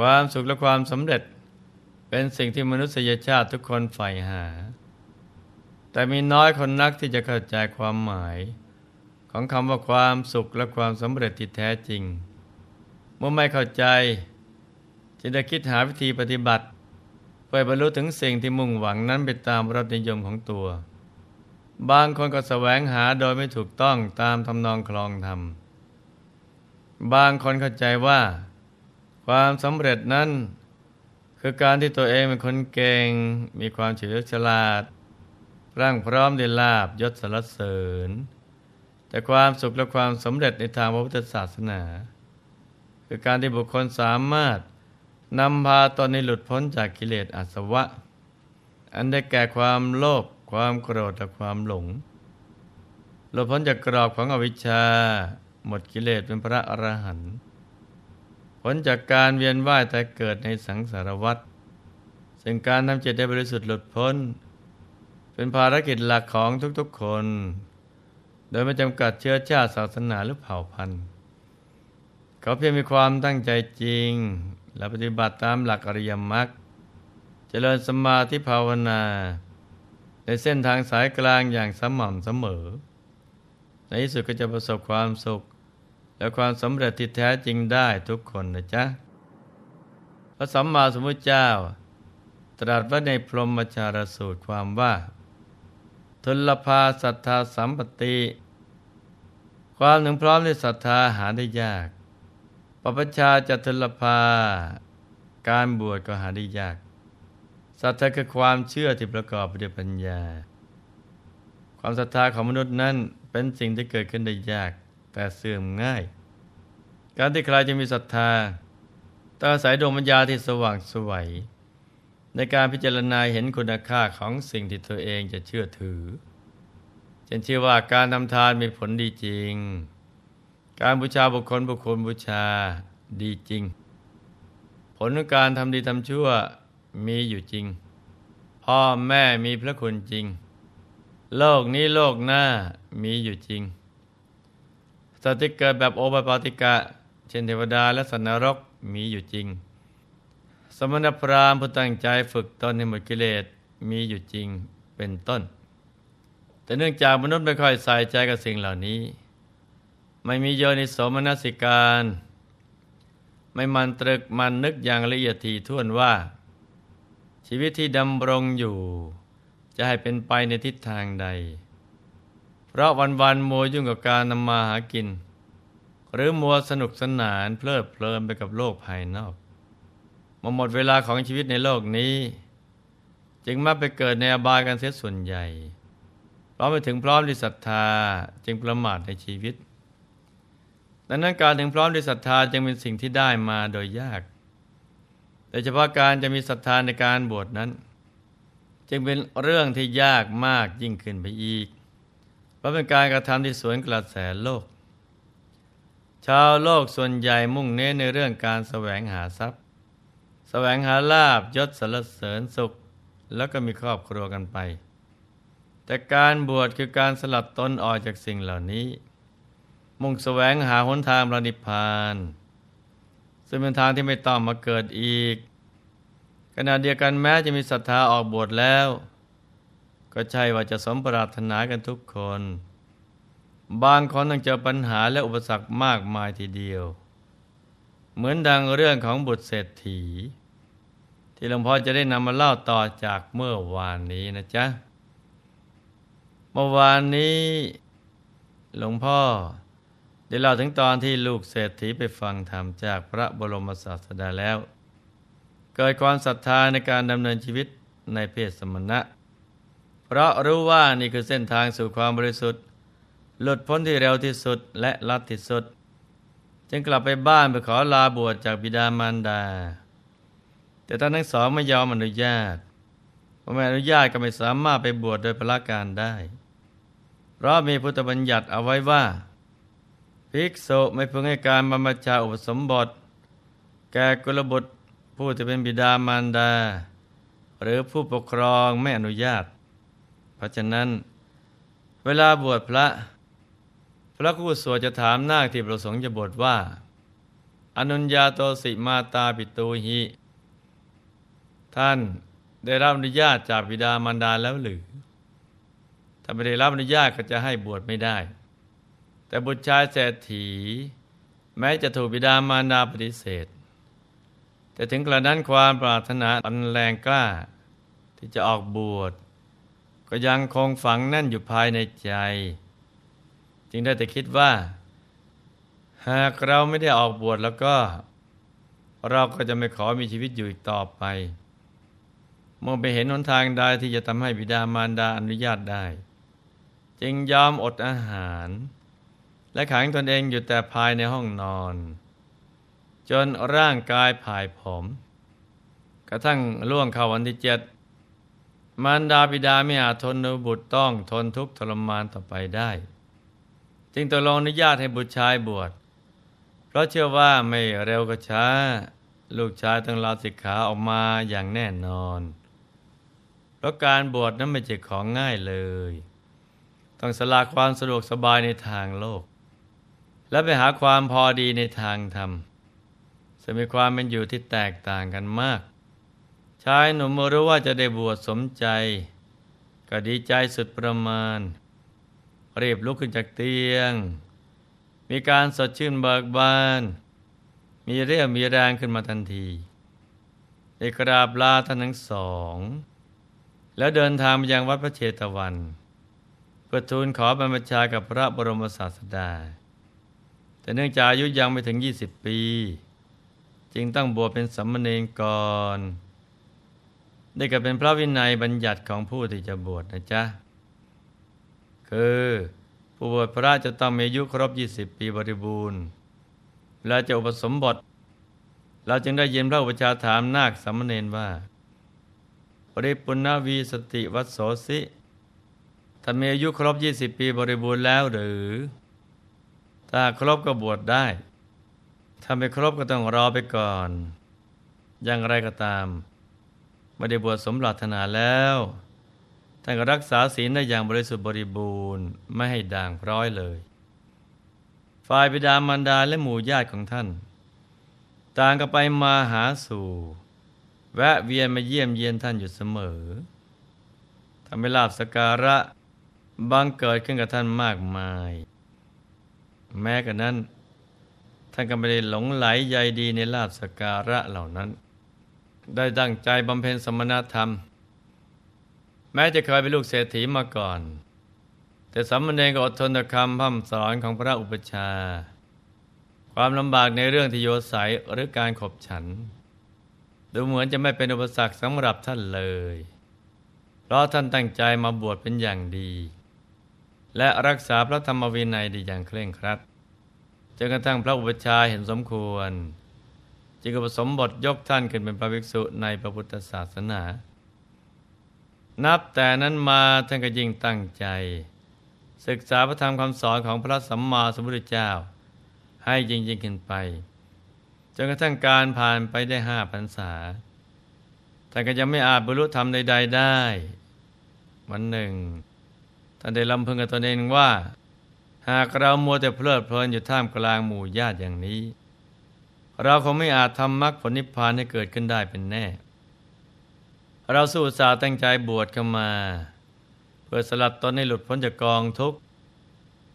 ความสุขและความสำเร็จเป็นสิ่งที่มนุษยชาติทุกคนใฝ่หา แต่มีน้อยคนนักที่จะเข้าใจความหมาย ของคำว่าความสุขและความสำเร็จที่แท้จริง เมื่อไม่เข้าใจจึงได้คิดหาวิธีปฏิบัติเพื่อบรรลุถึงสิ่งที่มุ่งหวังนั้นไปตามรสนิยมของตัว บางคนก็แสวงหาโดยไม่ถูกต้องตามทำนองคลองธรรม บางคนเข้าใจว่า ความสำเร็จนั้น คือการที่ตัวเองเป็นคนเก่ง มีความเฉลียวฉลาด ร่างพร้อมด้วยลาบยศสรรเสริญ แต่ความสุขและความสำเร็จในทางพระพุทธศาสนา คือการที่บุคคลสามารถนำพาตนในหลุดพ้นจากกิเลสอาสวะ อันได้แก่ความโลภความโกรธและความหลง หลุดพ้นจากกรอบของอวิชชา หมดกิเลสเป็นพระอรหันต์ พ้นจากการเวียนว่ายแต่เกิดในสังสารวัฏซึ่งการทำจิตให้บริสุทธิ์หลุดพ้น เป็นภารกิจหลักของทุกๆคน โดยไม่จำกัดเชื้อชาติศาสนาหรือเผ่าพันธุ์ เขาเพียงมีความตั้งใจจริง และปฏิบัติตามหลักอริยมรรคเจริญสมาธิภาวนา ในเส้นทางสายกลางอย่างสม่ำเสมอ ในที่สุดก็จะประสบความสุข และความสำเร็จที่แท้จริงได้ทุกคนนะจ๊ะ พระสัมมาสัมพุทธเจ้า ตรัสไว้ในพรหมจารสูตรความว่า ทุลภาศรัทธาสัมปติ ความหนึ่งพร้อมในศรัทธาหาได้ยากปปชาจตุลภา การบวชก็หาได้ยากศรัทธาคือความเชื่อที่ประกอบด้วยปัญญา ความศรัทธาของมนุษย์นั้นเป็นสิ่งที่เกิดขึ้นได้ยาก แต่เสื่อมง่าย การที่ใครจะมีศรัทธาต้องอาศัยดวงปัญญาที่สว่างสวยในการพิจารณาเห็นคุณค่าของสิ่งที่ตัวเองจะเชื่อถือเช่นเชื่อว่าการทำทานมีผลดีจริง การบูชาบุคคลบุคคลบูชาดีจริง ผลของการทำดีทำชั่วมีอยู่จริง พ่อแม่มีพระคุณจริง โลกนี้โลกหน้ามีอยู่จริง สติเกิดแบบโอปปาติกะ เช่นเทวดาและสันนรกมีอยู่จริง สมณพราหมณ์ผู้ตั้งใจฝึกตนในหมดกิเลสมีอยู่จริงเป็นต้น แต่เนื่องจากมนุษย์ไม่ค่อยใส่ใจกับสิ่งเหล่านี้ ไม่มีโยนิสมนสิการ ไม่มันตรึกมันนึกอย่างละเอียดถี่ถ้วนว่า ชีวิตที่ดำรงอยู่ จะให้เป็นไปในทิศทางใด เพราะวันวันมัวยุ่งกับการนำมาหากิน หรือมัวสนุกสนานเพลิดเพลินไปกับโลกภายนอกมาหมดเวลาของชีวิตในโลกนี้ จึงมาไปเกิดในอบายกันเสียส่วนใหญ่พราะไม่ถึงพร้อมที่ศรัทธาจึงประมาทในชีวิตดังนั้นการถึงพร้อมด้วยศรัทธาจึงเป็นสิ่งที่ได้มาโดยยากโดยเฉพาะการจะมีศรัทธาในการบวชนั้น จึงเป็นเรื่องที่ยากมากยิ่งขึ้นไปอีก เพราะเป็นการกระทำที่สวนกระแสโลก ชาวโลกส่วนใหญ่มุ่งเน้นในเรื่องการแสวงหาทรัพย์ แสวงหาลาบยศสรรเสริญสุข แล้วก็มีครอบครัวกันไป แต่การบวชคือการสลัดตนออกจากสิ่งเหล่านี้ มุ่งแสวงหาหนทางพระนิพพานซึ่งเป็นทางที่ไม่ต้องมาเกิดอีกขณะเดียวกันแม้จะมีศรัทธาออกบวชแล้ว ก็ใช่ว่าจะสมปรารถนากันทุกคน บางคนต้องเจอปัญหาและอุปสรรคมากมายทีเดียว เหมือนดังเรื่องของบุตรเศรษฐี ที่หลวงพ่อจะได้นำมาเล่าต่อจากเมื่อวานนี้นะจ๊ะ เมื่อวานนี้ หลวงพ่อได้เล่าถึงตอนที่ลูกเศรษฐีไปฟังธรรมจากพระบรมศาสดาแล้ว เกิดความศรัทธาในการดำเนินชีวิตในเพศสมณะ เพราะรู้ว่านี่คือเส้นทางสู่ความบริสุทธิ์ หลุดพ้นที่เร็วที่สุดและลัดที่สุด จึงกลับไปบ้านไปขอลาบวชจากบิดามารดา แต่ท่านทั้งสองไม่ยอมอนุญาตเพราะไม่อนุญาตก็ไม่สามารถไปบวชโดยพละการได้ เพราะมีพุทธบัญญัติเอาไว้ว่า ภิกษุไม่พึงให้การบรรพชาอุปสมบท แก่กุลบุตรผู้จะเป็นบิดามารดา หรือผู้ปกครองไม่อนุญาต เพราะฉะนั้น เวลาบวชพระ พระคู่สวดจะถามนาคที่ประสงค์จะบวชว่าออนุญญาโตสิมาตาปิตูหิ ท่านได้รับอนุญาตจากบิดามารดาแล้วหรือ ถ้าไม่ได้รับอนุญาตก็จะให้บวชไม่ได้ แต่บุตรชายเศรษฐี แม้จะถูกบิดามารดาปฏิเสธ แต่ถึงกระนั้นความปรารถนาอันแรงกล้า ที่จะออกบวช ก็ยังคงฝังแน่นอยู่ภายในใจ จึงได้แต่คิดว่า หากเราไม่ได้ออกบวชแล้วก็ เราก็จะไม่ขอมีชีวิตอยู่อีกต่อไปมองไปเห็นหนทางใดที่จะทำให้บิดามารดาอนุญาตได้ จึงยอมอดอาหาร และขังตนเองอยู่แต่ภายในห้องนอน จนร่างกายผายผอมกระทั่งล่วงเข้าวันที่เจ็ด มารดาบิดาไม่อาจทนบุตรต้องทนทุกข์ทรมานต่อไปได้ จึงตกลงอนุญาตให้บุตรชายบวช เพราะเชื่อว่าไม่เร็วก็ช้า ลูกชายต้องลาสิกขาออกมาอย่างแน่นอน เพราะการบวชนั้นไม่ใช่ของง่ายเลย ต้องสละความสะดวกสบายในทางโลก และไปหาความพอดีในทางธรรมจะมีความเป็นอยู่ที่แตกต่างกันมาก ชายหนุ่มรู้ว่าจะได้บวชสมใจ ก็ดีใจสุดประมาณ รีบลุกขึ้นจากเตียง มีการสดชื่นเบิกบาน มีเรี่ยวมีแรงขึ้นมาทันทีได้กราบลาท่านทั้งสอง แล้วเดินทางไปยังวัดพระเชตวัน เพื่อทูลขอบรรพชากับพระบรมศาสดา แต่เนื่องจากอายุยังไม่ถึง 20 ปี จึงต้องบวชเป็นสัมมเนรก่อน ได้กับเป็นพระวินัยบัญญัติของผู้ที่จะบวชนะจ๊ะ คือผู้บวชพระจะต้องมีอายุครบ 20 ปีบริบูรณ์ และจะอุปสมบท เราจึงได้ยินพระอุปชาถามนาคสัมเนรว่า ปริปุณวีสติวัสโสสิท่ามีอายุครบ 20 ปีบริบูรณ์แล้วหรือ ถ้าครบก็บวชได้ ถ้าไม่ครบก็ต้องรอไปก่อน อย่างไรก็ตาม ไม่ได้บวชสมปรารถนาแล้ว ท่านก็รักษาศีลได้อย่างบริสุทธิ์บริบูรณ์ไม่ให้ด่างพร้อยเลย ฝ่ายบิดามารดาและหมู่ญาติของท่าน ต่างก็ไปมาหาสู่ แวะเวียนมาเยี่ยมเยียนท่านอยู่เสมอทำให้ลาบสการะบังเกิดขึ้นกับท่านมากมาย แม้กันนั้น ท่านก็ไม่ได้หลงไหลใยดีในลาบสการะเหล่านั้น ได้ตั้งใจบำเพ็ญสมณธรรม แม้จะเคยเป็นลูกเศรษฐีมาก่อน แต่สามเณรก็อดทนต่อคำพ่ำสอนของพระอุปชา ความลำบากในเรื่องที่โยสัยหรือการขบฉัน ดูเหมือนจะไม่เป็นอุปสรรคสำหรับท่านเลย เพราะท่านตั้งใจมาบวชเป็นอย่างดี และรักษาพระธรรมวินัยดีอย่างเคร่งครัดจนกระทั่งพระอุปชาเห็นสมควร จึงประสมบทยกท่านขึ้นเป็นพระภิกษุในพระพุทธศาสนา นับแต่นั้นมาท่านก็ยิ่งตั้งใจ ศึกษาพระธรรมคำสอนของพระสัมมาสัมพุทธเจ้า ให้จริงขึ้นไป จนกระทั่งการผ่านไปได้ห้าพรรษาท่านก็ยังไม่อาจบรรลุธรรมใด ๆ ได้ วันหนึ่งท่านได้ลำพึงกับตนเองว่า หากเรามัวแต่เพลิดเพลินอยู่ท่ามกลางหมู่ญาติอย่างนี้ เราคงไม่อาจทำมรรคผลนิพพานให้เกิดขึ้นได้เป็นแน่ เราสู้สาตั้งใจบวชเข้ามา เพื่อสลัดตนให้หลุดพ้นจากกองทุกข์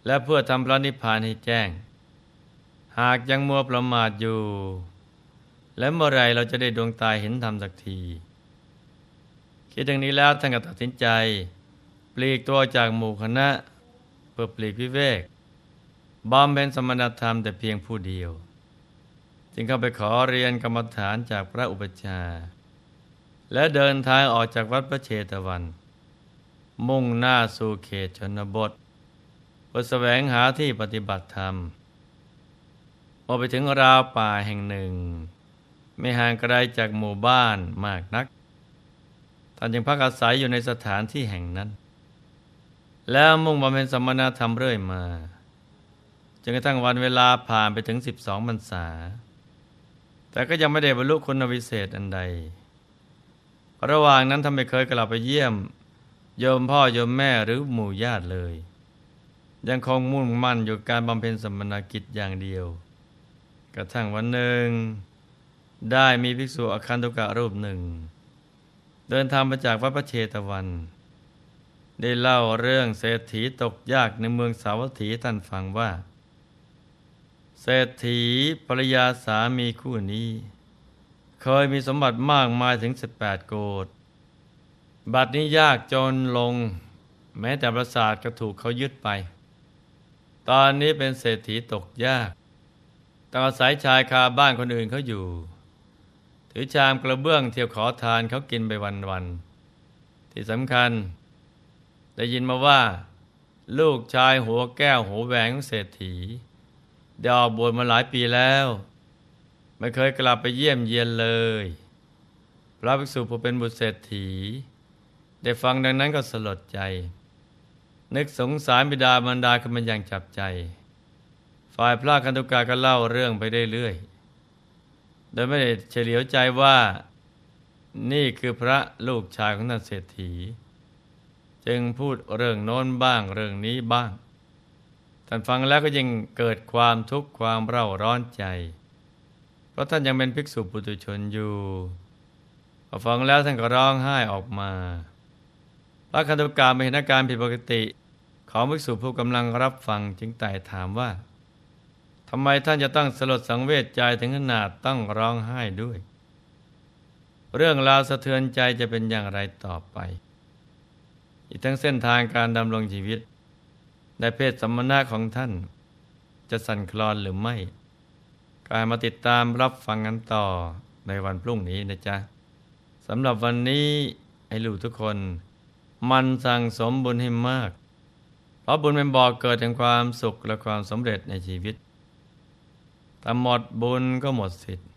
และเพื่อทำพระนิพพานให้แจ้ง หากยังมัวประมาทอยู่ และเมื่อไรเราจะได้ดวงตาเห็นธรรมสักทีคิดอย่างนี้แล้วท่านก็ตัดสินใจปลีกตัวจากหมู่คณะเพื่อปลีกวิเวกบำเพ็ญสมณธรรมแต่เพียงผู้เดียว จึงเข้าไปขอเรียนกรรมฐานจากพระอุปชา และเดินทางออกจากวัดพระเชตวัน มุ่งหน้าสู่เขตชนบทเพื่อแสวงหาที่ปฏิบัติธรรมพอไปถึงราวป่าแห่งหนึ่ง ไม่ห่างไกลจากหมู่บ้านมากนักท่านยังพักอาศัยอยู่ในสถานที่แห่งนั้น แล้วมุ่งบำเพ็ญสมณธรรมเรื่อยมาจนกระทั่งวันเวลาผ่านไปถึงสิบสองพรรษา แต่ก็ยังไม่ได้บรรลุคุณวิเศษอันใด ระหว่างนั้นท่านไม่เคยกลับไปเยี่ยม โยมพ่อโยมแม่หรือหมู่ญาติเลย ยังคงมุ่งมั่นอยู่การบำเพ็ญสมณกิจอย่างเดียว กระทั่งวันหนึ่ง ได้มีภิกษุอคันตุกะรูปหนึ่ง เดินทางมาจากวัดพระเชตวัน ได้เล่าเรื่องเศรษฐีตกยากในเมืองสาวัตถีท่านฟังว่า เศรษฐีภรรยาสามีคู่นี้ เคยมีสมบัติมากมายถึง 18 โกดบัดนี้ยากจนลง แม้แต่ประสาทก็ถูกเขายึดไป ตอนนี้เป็นเศรษฐีตกยากต้องอาศัยชายคาบ้านคนอื่นเขาอยู่ ถือชามกระเบื้องเที่ยวขอทานเขากินไปวันๆที่สำคัญ ได้ยินมาว่า ลูกชายหัวแก้วหัวแหวงเศรษฐี ได้ออกบวชมาหลายปีแล้ว ไม่เคยกลับไปเยี่ยมเยียนเลย พระภิกษุผู้เป็นบุตรเศรษฐี ได้ฟังดังนั้นก็สลดใจ นึกสงสารบิดามารดาขึ้นมาอย่างจับใจ ฝ่ายพระคันตุกาก็เล่าเรื่องไปเรื่อยๆโดยไม่ได้เฉลียวใจว่านี่คือพระลูกชายของท่านเศรษฐี จึงพูดเรื่องโน้นบ้างเรื่องนี้บ้าง ท่านฟังแล้วก็ยังเกิดความทุกข์ความเร่าร้อนใจ เพราะท่านยังเป็นภิกษุปุถุชนอยู่พอฟังแล้วท่านก็ร้องไห้ออกมา พระคันตุกาไม่เห็นอาการผิดปกติ ของภิกษุผู้กำลังรับฟังจึงไต่ถามว่าทำไมท่านจะต้องสลดสังเวชใจถึงขนาดต้องร้องไห้ด้วย เรื่องราวสะเทือนใจจะเป็นอย่างไรต่อไป อีกทั้งเส้นทางการดำรงชีวิต ในเพศสัมมนาของท่าน จะสั่นคลอนหรือไม่ กายมาติดตามรับฟังกันต่อในวันพรุ่งนี้นะจ๊ะสำหรับวันนี้ไอ้ลูกทุกคน มันสั่งสมบุญให้มาก เพราะบุญเป็นบ่อกเกิดแห่งความสุขและความสำเร็จในชีวิตแต่หมดบุญก็หมดสิทธิ์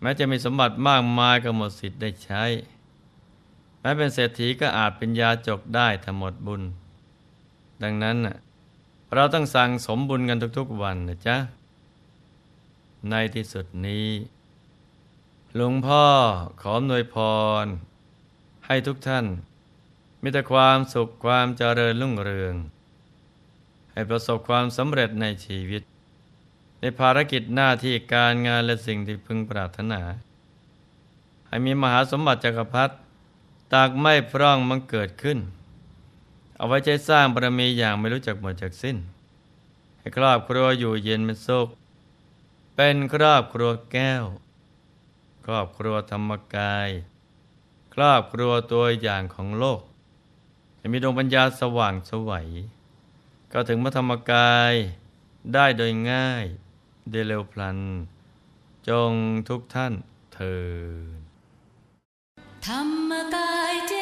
แม้จะมีสมบัติมากมายก็หมดสิทธิ์ได้ใช้ แม้เป็นเศรษฐีก็อาจเป็นยาจกได้ถ้าหมดบุญ ดังนั้นเราต้องสั่งสมบุญกันทุกๆวันนะจ๊ะ ในที่สุดนี้ หลวงพ่อขออำนวยพร ให้ทุกท่าน มีแต่ความสุขความเจริญรุ่งเรือง ให้ประสบความสำเร็จในชีวิต ในภารกิจหน้าที่การงานและสิ่งที่พึงปรารถนา ให้มีมหาสมบัติจักรพรรดิตากไม่พร่องมันเกิดขึ้น เอาไว้ใช้สร้างบารมีอย่างไม่รู้จักหมดจากสิ้น ให้ครอบครัวอยู่เย็นเป็นสุข เป็นครอบครัวแก้ว ครอบครัวธรรมกาย ครอบครัวตัวอย่างของโลก จะมีดวงปัญญาสว่างสวัยก็ถึงพระธรรมกายได้โดยง่ายได้เร็วพลัน จงทุกท่านเถิดธรรมกายเจ